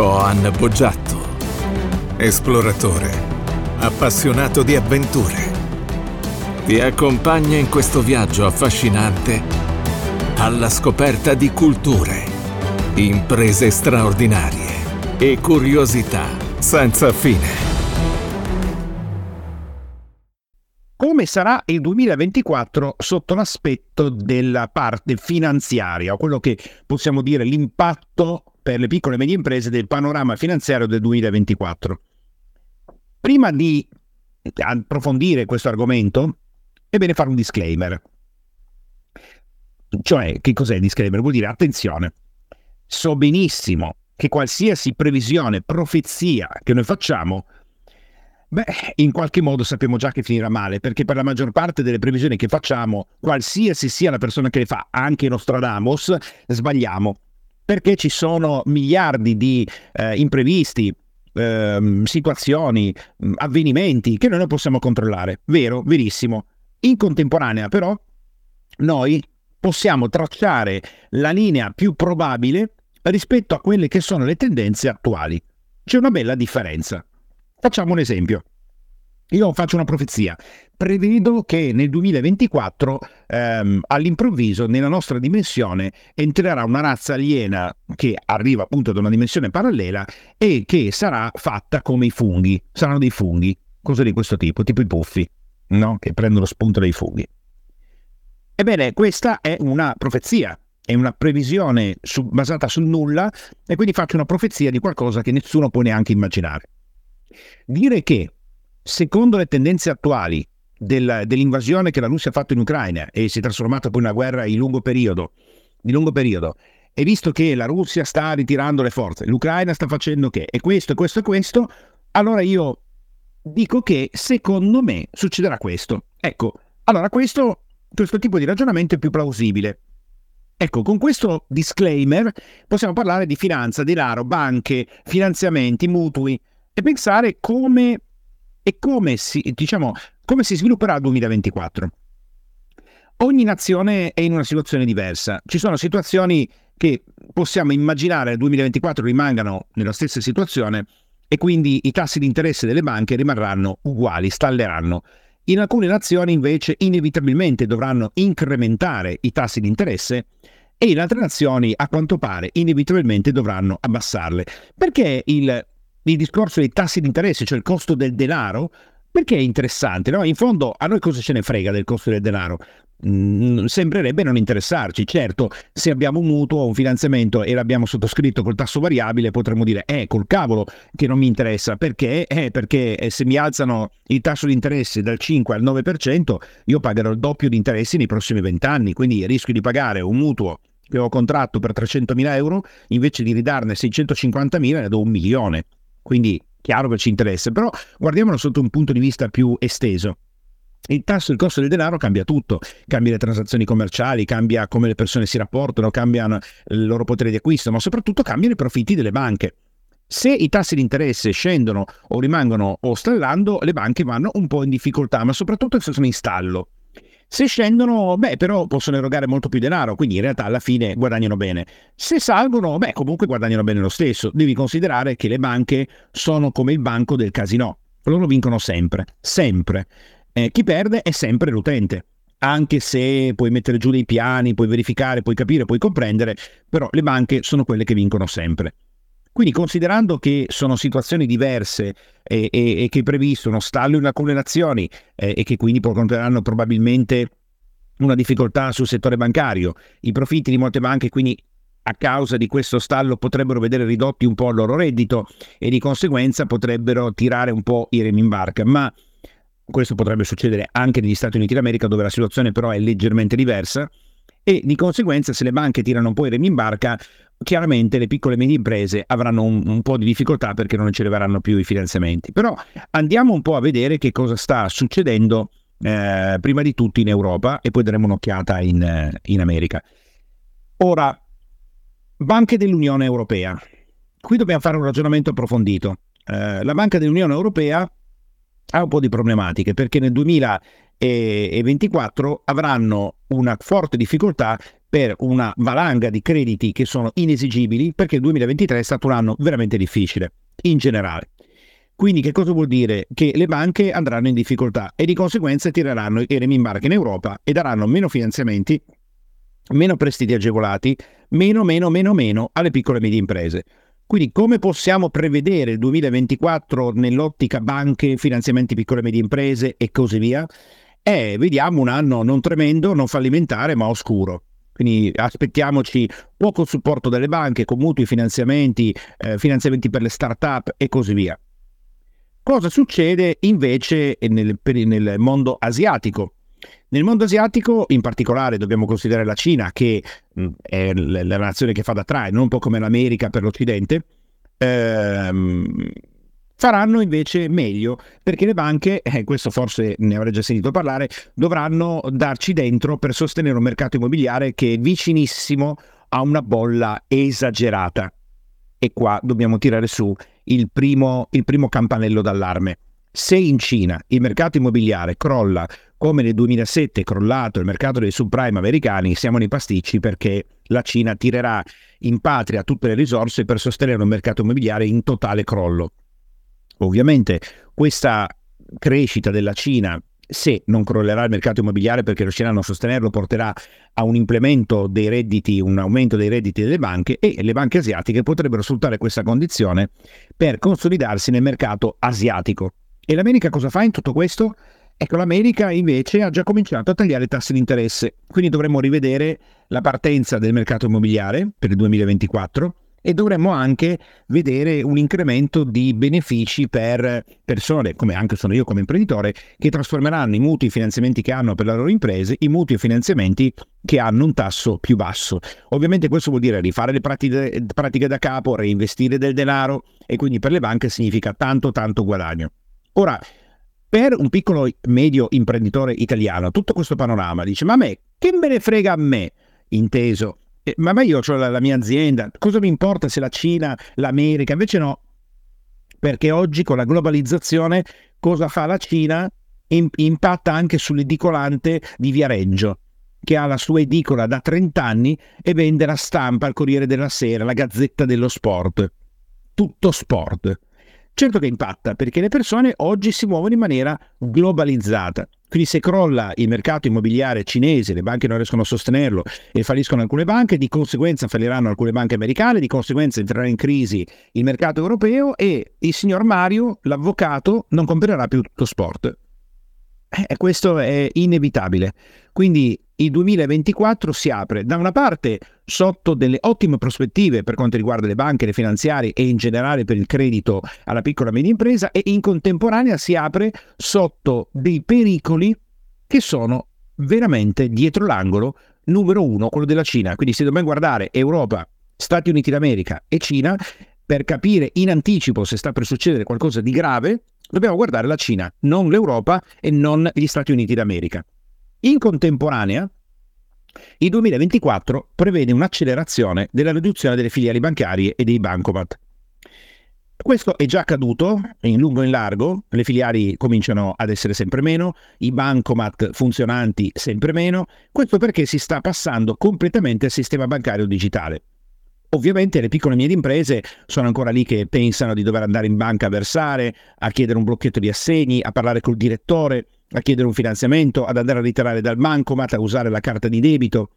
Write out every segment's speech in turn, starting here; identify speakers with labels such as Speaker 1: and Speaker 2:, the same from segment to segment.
Speaker 1: Coan Boggiatto, esploratore, appassionato di avventure. Ti accompagna in questo viaggio affascinante alla scoperta di culture, imprese straordinarie e curiosità senza fine.
Speaker 2: come sarà il 2024 sotto l'aspetto della parte finanziaria, quello che possiamo dire l'impatto per le piccole e medie imprese del panorama finanziario del 2024. Prima di approfondire questo argomento, è bene fare un disclaimer. Cioè, che cos'è il disclaimer? Vuol dire attenzione. So benissimo che qualsiasi previsione, profezia che noi facciamo Beh, in qualche modo sappiamo già che finirà male, perché per la maggior parte delle previsioni che facciamo, qualsiasi sia la persona che le fa, anche Nostradamus, sbagliamo, perché ci sono miliardi di eh, imprevisti, eh, situazioni, mm, avvenimenti che noi non possiamo controllare. Vero, verissimo. In contemporanea, però, noi possiamo tracciare la linea più probabile rispetto a quelle che sono le tendenze attuali. C'è una bella differenza. Facciamo un esempio. Io faccio una profezia. Prevedo che nel 2024, ehm, all'improvviso, nella nostra dimensione, entrerà una razza aliena che arriva appunto da una dimensione parallela e che sarà fatta come i funghi. Saranno dei funghi, cose di questo tipo, tipo i puffi, no? che prendono spunto dai funghi. Ebbene, questa è una profezia, è una previsione su, basata sul nulla e quindi faccio una profezia di qualcosa che nessuno può neanche immaginare. Dire che, secondo le tendenze attuali del, dell'invasione che la Russia ha fatto in Ucraina e si è trasformata poi in una guerra di lungo periodo, di lungo periodo e visto che la Russia sta ritirando le forze, l'Ucraina sta facendo che, e questo, questo, e questo, allora io dico che secondo me succederà questo. Ecco, allora questo, questo tipo di ragionamento è più plausibile. Ecco, con questo disclaimer possiamo parlare di finanza, denaro, banche, finanziamenti, mutui, e pensare come e come si, diciamo, come si svilupperà il 2024. Ogni nazione è in una situazione diversa. Ci sono situazioni che possiamo immaginare nel 2024 rimangano nella stessa situazione e quindi i tassi di interesse delle banche rimarranno uguali, stalleranno. In alcune nazioni invece inevitabilmente dovranno incrementare i tassi di interesse e in altre nazioni a quanto pare inevitabilmente dovranno abbassarle. Perché il il discorso dei tassi di interesse, cioè il costo del denaro, perché è interessante, no? In fondo a noi cosa ce ne frega del costo del denaro? Mm, sembrerebbe non interessarci. Certo, se abbiamo un mutuo o un finanziamento e l'abbiamo sottoscritto col tasso variabile, potremmo dire, eh, col cavolo che non mi interessa. Perché? Eh, perché eh, se mi alzano il tasso di interesse dal 5 al 9%, io pagherò il doppio di interessi nei prossimi 20 anni, quindi rischio di pagare un mutuo che ho contratto per 300.000 euro, invece di ridarne 650.000 ne do un milione. Quindi chiaro che ci interessa, però guardiamolo sotto un punto di vista più esteso. Il tasso, il costo del denaro cambia tutto, cambia le transazioni commerciali, cambia come le persone si rapportano, cambiano il loro potere di acquisto, ma soprattutto cambiano i profitti delle banche. Se i tassi di interesse scendono o rimangono o stallando, le banche vanno un po' in difficoltà, ma soprattutto se sono in stallo. Se scendono, beh, però possono erogare molto più denaro, quindi in realtà alla fine guadagnano bene. Se salgono, beh, comunque guadagnano bene lo stesso. Devi considerare che le banche sono come il banco del casino. Loro vincono sempre, sempre. Eh, chi perde è sempre l'utente. Anche se puoi mettere giù dei piani, puoi verificare, puoi capire, puoi comprendere, però le banche sono quelle che vincono sempre. Quindi considerando che sono situazioni diverse e, e, e che è previsto uno stallo in alcune nazioni eh, e che quindi porteranno probabilmente una difficoltà sul settore bancario, i profitti di molte banche quindi a causa di questo stallo potrebbero vedere ridotti un po' il loro reddito e di conseguenza potrebbero tirare un po' i remi in barca, ma questo potrebbe succedere anche negli Stati Uniti d'America dove la situazione però è leggermente diversa e di conseguenza se le banche tirano un po' i remi in barca chiaramente le piccole e medie imprese avranno un, un, po' di difficoltà perché non riceveranno più i finanziamenti. Però andiamo un po' a vedere che cosa sta succedendo eh, prima di tutto in Europa e poi daremo un'occhiata in, eh, in America. Ora, banche dell'Unione Europea. Qui dobbiamo fare un ragionamento approfondito. Eh, la Banca dell'Unione Europea ha un po' di problematiche perché nel 2024 avranno una forte difficoltà per una valanga di crediti che sono inesigibili perché il 2023 è stato un anno veramente difficile in generale. Quindi che cosa vuol dire? Che le banche andranno in difficoltà e di conseguenza tireranno i remi in barca in Europa e daranno meno finanziamenti, meno prestiti agevolati, meno, meno, meno, meno alle piccole e medie imprese. Quindi come possiamo prevedere il 2024 nell'ottica banche, finanziamenti piccole e medie imprese e così via? Eh, vediamo un anno non tremendo, non fallimentare, ma oscuro. Quindi aspettiamoci poco supporto dalle banche con mutui, finanziamenti, eh, finanziamenti per le start-up e così via. Cosa succede invece nel, nel mondo asiatico? Nel mondo asiatico, in particolare, dobbiamo considerare la Cina, che mh, è la, nazione che fa da traino, un po' come l'America per l'Occidente, ehm, faranno invece meglio perché le banche, eh, questo forse ne avrei già sentito parlare, dovranno darci dentro per sostenere un mercato immobiliare che è vicinissimo a una bolla esagerata. E qua dobbiamo tirare su il primo, il primo campanello d'allarme. Se in Cina il mercato immobiliare crolla come nel 2007 è crollato il mercato dei subprime americani, siamo nei pasticci perché la Cina tirerà in patria tutte le risorse per sostenere un mercato immobiliare in totale crollo. Ovviamente questa crescita della Cina se non crollerà il mercato immobiliare perché riusciranno a sostenerlo, porterà a un implemento dei redditi, un aumento dei redditi delle banche e le banche asiatiche potrebbero sfruttare questa condizione per consolidarsi nel mercato asiatico. E l'America cosa fa in tutto questo? Ecco, l'America invece ha già cominciato a tagliare i tassi di interesse, quindi dovremmo rivedere la partenza del mercato immobiliare per il 2024 e dovremmo anche vedere un incremento di benefici per persone, come anche sono io come imprenditore, che trasformeranno i mutui e finanziamenti che hanno per le loro imprese in mutui e finanziamenti che hanno un tasso più basso. Ovviamente questo vuol dire rifare le pratiche, pratiche da capo, reinvestire del denaro e quindi per le banche significa tanto tanto guadagno. Ora, per un piccolo medio imprenditore italiano, tutto questo panorama dice: Ma a me, che me ne frega a me? Inteso, eh, ma, ma io ho la, la mia azienda, cosa mi importa se la Cina, l'America? Invece no, perché oggi con la globalizzazione cosa fa la Cina? impatta anche sull'edicolante di Viareggio, che ha la sua edicola da 30 anni e vende la stampa al Corriere della Sera, la Gazzetta dello Sport. Tutto sport. Certo che impatta, perché le persone oggi si muovono in maniera globalizzata. Quindi se crolla il mercato immobiliare cinese, le banche non riescono a sostenerlo e falliscono alcune banche, di conseguenza falliranno alcune banche americane, di conseguenza entrerà in crisi il mercato europeo e il signor Mario, l'avvocato, non comprerà più tutto sport. Eh, questo è inevitabile. Quindi il 2024 si apre da una parte sotto delle ottime prospettive per quanto riguarda le banche, le finanziarie e in generale per il credito alla piccola e media impresa e in contemporanea si apre sotto dei pericoli che sono veramente dietro l'angolo numero uno, quello della Cina. Quindi se dobbiamo guardare Europa, Stati Uniti d'America e Cina per capire in anticipo se sta per succedere qualcosa di grave, dobbiamo guardare la Cina, non l'Europa e non gli Stati Uniti d'America. In contemporanea, il 2024 prevede un'accelerazione della riduzione delle filiali bancarie e dei bancomat. Questo è già accaduto in lungo e in largo, le filiali cominciano ad essere sempre meno, i bancomat funzionanti sempre meno, questo perché si sta passando completamente al sistema bancario digitale. Ovviamente le piccole e medie imprese sono ancora lì che pensano di dover andare in banca a versare, a chiedere un blocchetto di assegni, a parlare col direttore, a chiedere un finanziamento, ad andare a ritirare dal bancomat, a usare la carta di debito.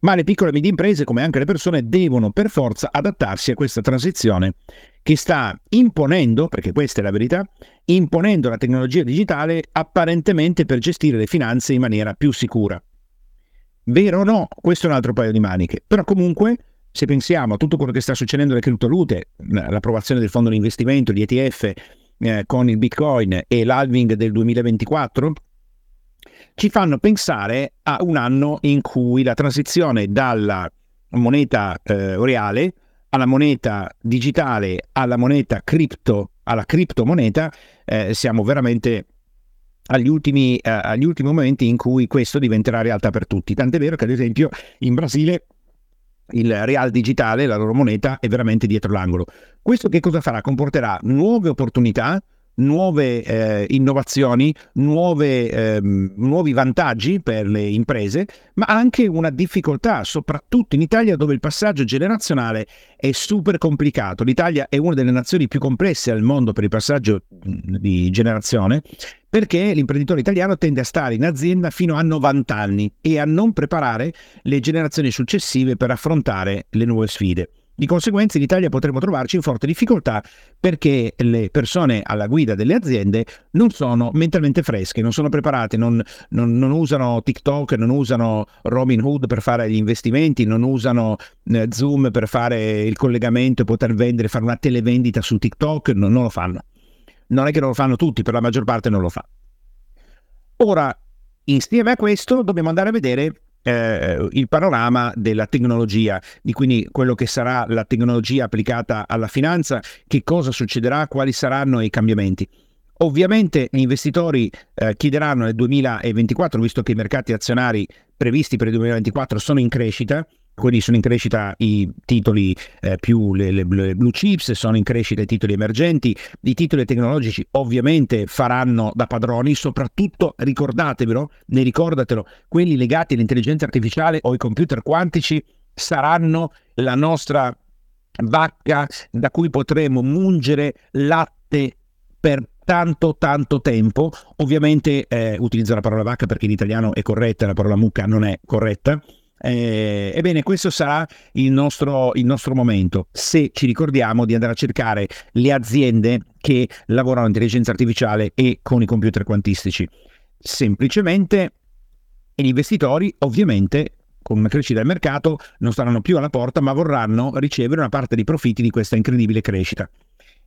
Speaker 2: Ma le piccole e medie imprese, come anche le persone, devono per forza adattarsi a questa transizione che sta imponendo, perché questa è la verità, imponendo la tecnologia digitale apparentemente per gestire le finanze in maniera più sicura. Vero o no? Questo è un altro paio di maniche. Però comunque, se pensiamo a tutto quello che sta succedendo alle criptovalute, l'approvazione del fondo di investimento, di ETF, eh, con il Bitcoin e l'halving del 2024 ci fanno pensare a un anno in cui la transizione dalla moneta eh, reale alla moneta digitale, alla moneta cripto, alla criptomoneta, eh, siamo veramente agli ultimi, eh, agli ultimi momenti in cui questo diventerà realtà per tutti. Tant'è vero che ad esempio in Brasile il real digitale, la loro moneta, è veramente dietro l'angolo. Questo che cosa farà? Comporterà nuove opportunità nuove eh, innovazioni, nuove, ehm, nuovi vantaggi per le imprese, ma anche una difficoltà, soprattutto in Italia dove il passaggio generazionale è super complicato. L'Italia è una delle nazioni più complesse al mondo per il passaggio di generazione perché l'imprenditore italiano tende a stare in azienda fino a 90 anni e a non preparare le generazioni successive per affrontare le nuove sfide. Di conseguenza in Italia potremo trovarci in forte difficoltà perché le persone alla guida delle aziende non sono mentalmente fresche, non sono preparate, non, non, non usano TikTok, non usano Robin Hood per fare gli investimenti, non usano eh, Zoom per fare il collegamento e poter vendere, fare una televendita su TikTok, non, non lo fanno. Non è che non lo fanno tutti, per la maggior parte non lo fa. Ora, insieme a questo dobbiamo andare a vedere eh, il panorama della tecnologia, di quindi quello che sarà la tecnologia applicata alla finanza, che cosa succederà, quali saranno i cambiamenti. Ovviamente gli investitori eh, chiederanno nel 2024, visto che i mercati azionari previsti per il 2024 sono in crescita, quindi sono in crescita i titoli eh, più le, le, le, blue chips, sono in crescita i titoli emergenti, i titoli tecnologici ovviamente faranno da padroni, soprattutto ricordatevelo, ne ricordatelo, quelli legati all'intelligenza artificiale o ai computer quantici saranno la nostra vacca da cui potremo mungere latte per tanto tanto tempo. Ovviamente eh, utilizzo la parola vacca perché in italiano è corretta, la parola mucca non è corretta eh, ebbene, questo sarà il nostro, il nostro momento, se ci ricordiamo di andare a cercare le aziende che lavorano in intelligenza artificiale e con i computer quantistici. Semplicemente gli investitori, ovviamente, con una crescita del mercato, non staranno più alla porta, ma vorranno ricevere una parte dei profitti di questa incredibile crescita.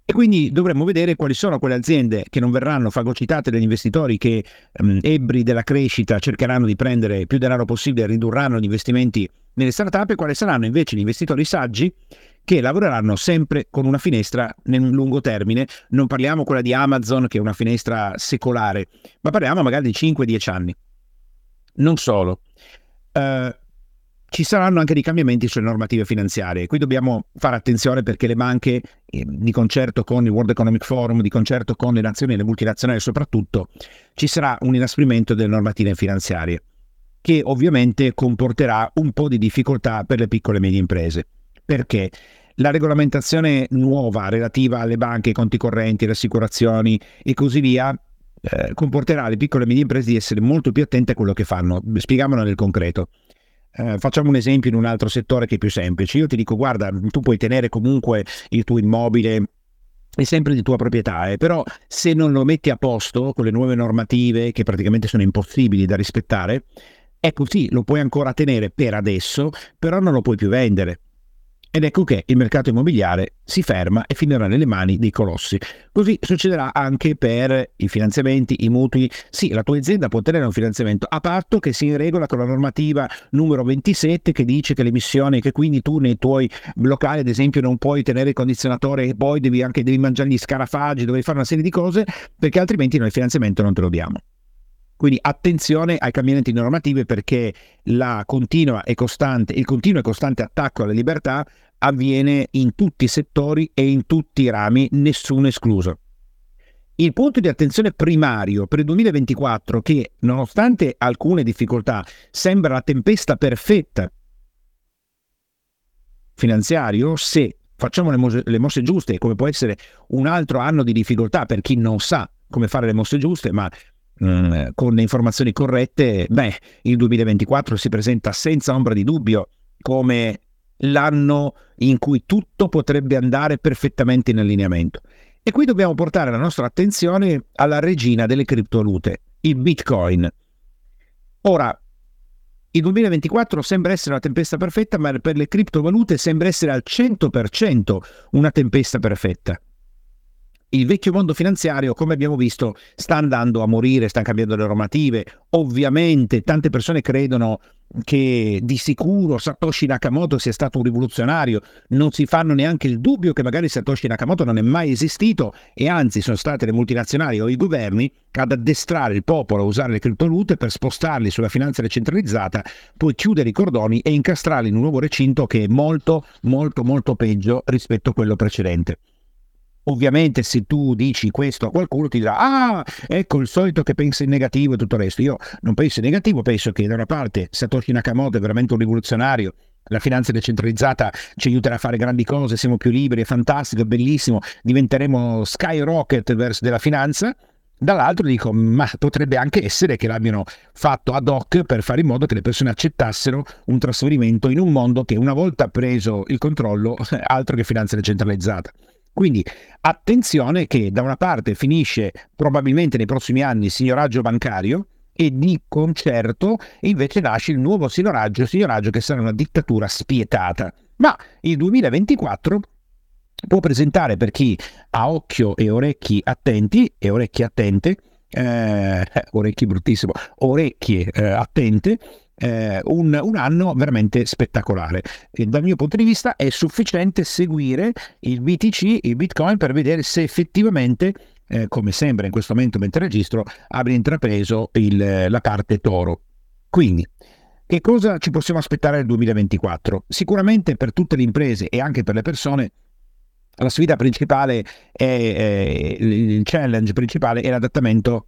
Speaker 2: E quindi dovremmo vedere quali sono quelle aziende che non verranno fagocitate dagli investitori che um, ebbri della crescita cercheranno di prendere più denaro possibile e ridurranno gli investimenti nelle start-up e quali saranno invece gli investitori saggi che lavoreranno sempre con una finestra nel lungo termine. Non parliamo quella di Amazon che è una finestra secolare, ma parliamo magari di 5-10 anni. Non solo. Uh, ci saranno anche dei cambiamenti sulle normative finanziarie. Qui dobbiamo fare attenzione perché le banche, eh, di concerto con il World Economic Forum, di concerto con le nazioni e le multinazionali soprattutto, ci sarà un inasprimento delle normative finanziarie, che ovviamente comporterà un po' di difficoltà per le piccole e medie imprese. Perché? La regolamentazione nuova relativa alle banche, ai conti correnti, alle assicurazioni e così via eh, comporterà le piccole e medie imprese di essere molto più attente a quello che fanno. Spieghiamolo nel concreto. Eh, facciamo un esempio in un altro settore che è più semplice. Io ti dico, guarda, tu puoi tenere comunque il tuo immobile è sempre di tua proprietà, eh, però se non lo metti a posto con le nuove normative che praticamente sono impossibili da rispettare, ecco sì, lo puoi ancora tenere per adesso, però non lo puoi più vendere. Ed ecco che il mercato immobiliare si ferma e finirà nelle mani dei colossi. Così succederà anche per i finanziamenti, i mutui. Sì, la tua azienda può tenere un finanziamento a patto che sia in regola con la normativa numero 27 che dice che l'emissione, che quindi tu nei tuoi locali ad esempio non puoi tenere il condizionatore e poi devi anche devi mangiare gli scarafaggi, devi fare una serie di cose perché altrimenti noi il finanziamento non te lo diamo. Quindi attenzione ai cambiamenti normativi perché costante, il continuo e costante attacco alla libertà avviene in tutti i settori e in tutti i rami, nessuno escluso. Il punto di attenzione primario per il 2024, che nonostante alcune difficoltà sembra la tempesta perfetta finanziario, se facciamo le mosse, le mosse giuste, come può essere un altro anno di difficoltà per chi non sa come fare le mosse giuste, ma mh, mm, con le informazioni corrette, beh, il 2024 si presenta senza ombra di dubbio come l'anno in cui tutto potrebbe andare perfettamente in allineamento. E qui dobbiamo portare la nostra attenzione alla regina delle criptovalute, il Bitcoin. Ora, il 2024 sembra essere una tempesta perfetta, ma per le criptovalute sembra essere al 100% una tempesta perfetta il vecchio mondo finanziario, come abbiamo visto, sta andando a morire, sta cambiando le normative. Ovviamente tante persone credono che di sicuro Satoshi Nakamoto sia stato un rivoluzionario, non si fanno neanche il dubbio che magari Satoshi Nakamoto non è mai esistito e anzi sono state le multinazionali o i governi ad addestrare il popolo a usare le criptovalute per spostarli sulla finanza decentralizzata, poi chiudere i cordoni e incastrarli in un nuovo recinto che è molto molto molto peggio rispetto a quello precedente. Ovviamente se tu dici questo a qualcuno ti dirà ah ecco il solito che pensa in negativo e tutto il resto. Io non penso in negativo, penso che da una parte Satoshi Nakamoto è veramente un rivoluzionario la finanza decentralizzata ci aiuterà a fare grandi cose, siamo più liberi, è fantastico, è bellissimo, diventeremo skyrocket verso della finanza. Dall'altro dico, ma potrebbe anche essere che l'abbiano fatto ad hoc per fare in modo che le persone accettassero un trasferimento in un mondo che una volta preso il controllo, altro che finanza decentralizzata. Quindi attenzione che da una parte finisce probabilmente nei prossimi anni il signoraggio bancario e di concerto invece nasce il nuovo signoraggio, signoraggio che sarà una dittatura spietata. Ma il 2024 può presentare per chi ha occhio e orecchi attenti e orecchie attente, eh, orecchi bruttissimo, orecchie eh, attente, eh, un, un, anno veramente spettacolare. E dal mio punto di vista è sufficiente seguire il BTC, il Bitcoin, per vedere se effettivamente, eh, come sembra in questo momento mentre registro, abbia intrapreso il, la parte toro. Quindi, che cosa ci possiamo aspettare nel 2024? Sicuramente per tutte le imprese e anche per le persone la sfida principale è, è il challenge principale è l'adattamento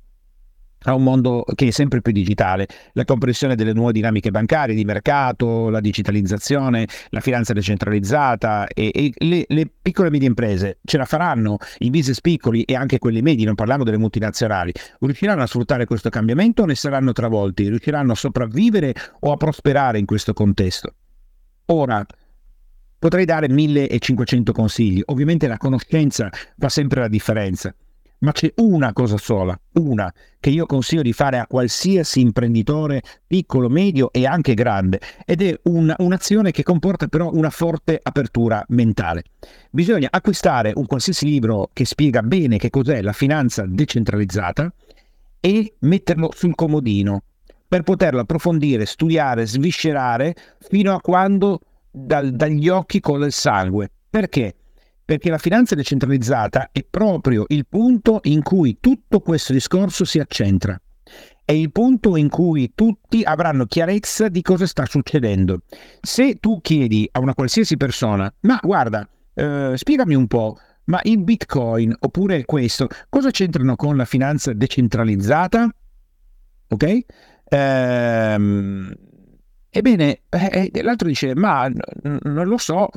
Speaker 2: a un mondo che è sempre più digitale, la comprensione delle nuove dinamiche bancarie, di mercato, la digitalizzazione, la finanza decentralizzata e, e le, le, piccole e medie imprese ce la faranno, i business piccoli e anche quelli medi, non parliamo delle multinazionali, riusciranno a sfruttare questo cambiamento o ne saranno travolti, riusciranno a sopravvivere o a prosperare in questo contesto? Ora, potrei dare 1500 consigli, ovviamente la conoscenza fa sempre la differenza ma c'è una cosa sola, una che io consiglio di fare a qualsiasi imprenditore piccolo, medio e anche grande ed è un, un'azione che comporta però una forte apertura mentale. Bisogna acquistare un qualsiasi libro che spiega bene che cos'è la finanza decentralizzata e metterlo sul comodino per poterlo approfondire, studiare, sviscerare fino a quando dal, dagli occhi cola il sangue. Perché? Perché la finanza decentralizzata è proprio il punto in cui tutto questo discorso si accentra. È il punto in cui tutti avranno chiarezza di cosa sta succedendo. Se tu chiedi a una qualsiasi persona, ma guarda, eh, spiegami un po', ma il Bitcoin oppure questo, cosa c'entrano con la finanza decentralizzata? Ok? Ehm, ebbene, eh, eh l'altro dice, ma n- non lo so,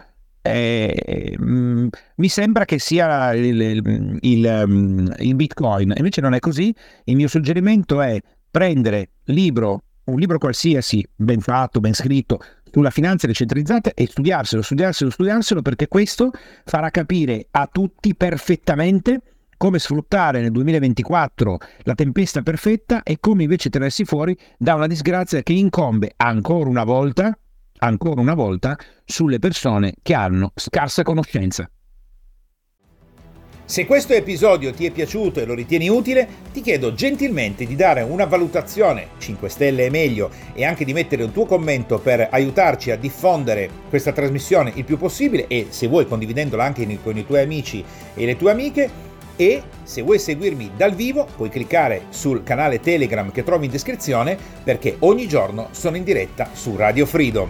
Speaker 2: eh, mh, mi sembra che sia il, il, il, mm, il, Bitcoin, invece non è così. Il mio suggerimento è prendere libro, un libro qualsiasi, ben fatto, ben scritto, sulla finanza decentralizzata e studiarselo, studiarselo, studiarselo, perché questo farà capire a tutti perfettamente come sfruttare nel 2024 la tempesta perfetta e come invece tenersi fuori da una disgrazia che incombe ancora una volta ancora una volta sulle persone che hanno scarsa conoscenza.
Speaker 3: Se questo episodio ti è piaciuto e lo ritieni utile, ti chiedo gentilmente di dare una valutazione 5 stelle e meglio e anche di mettere un tuo commento per aiutarci a diffondere questa trasmissione il più possibile e se vuoi condividendola anche con i tuoi amici e le tue amiche e se vuoi seguirmi dal vivo puoi cliccare sul canale Telegram che trovi in descrizione perché ogni giorno sono in diretta su Radio Freedom.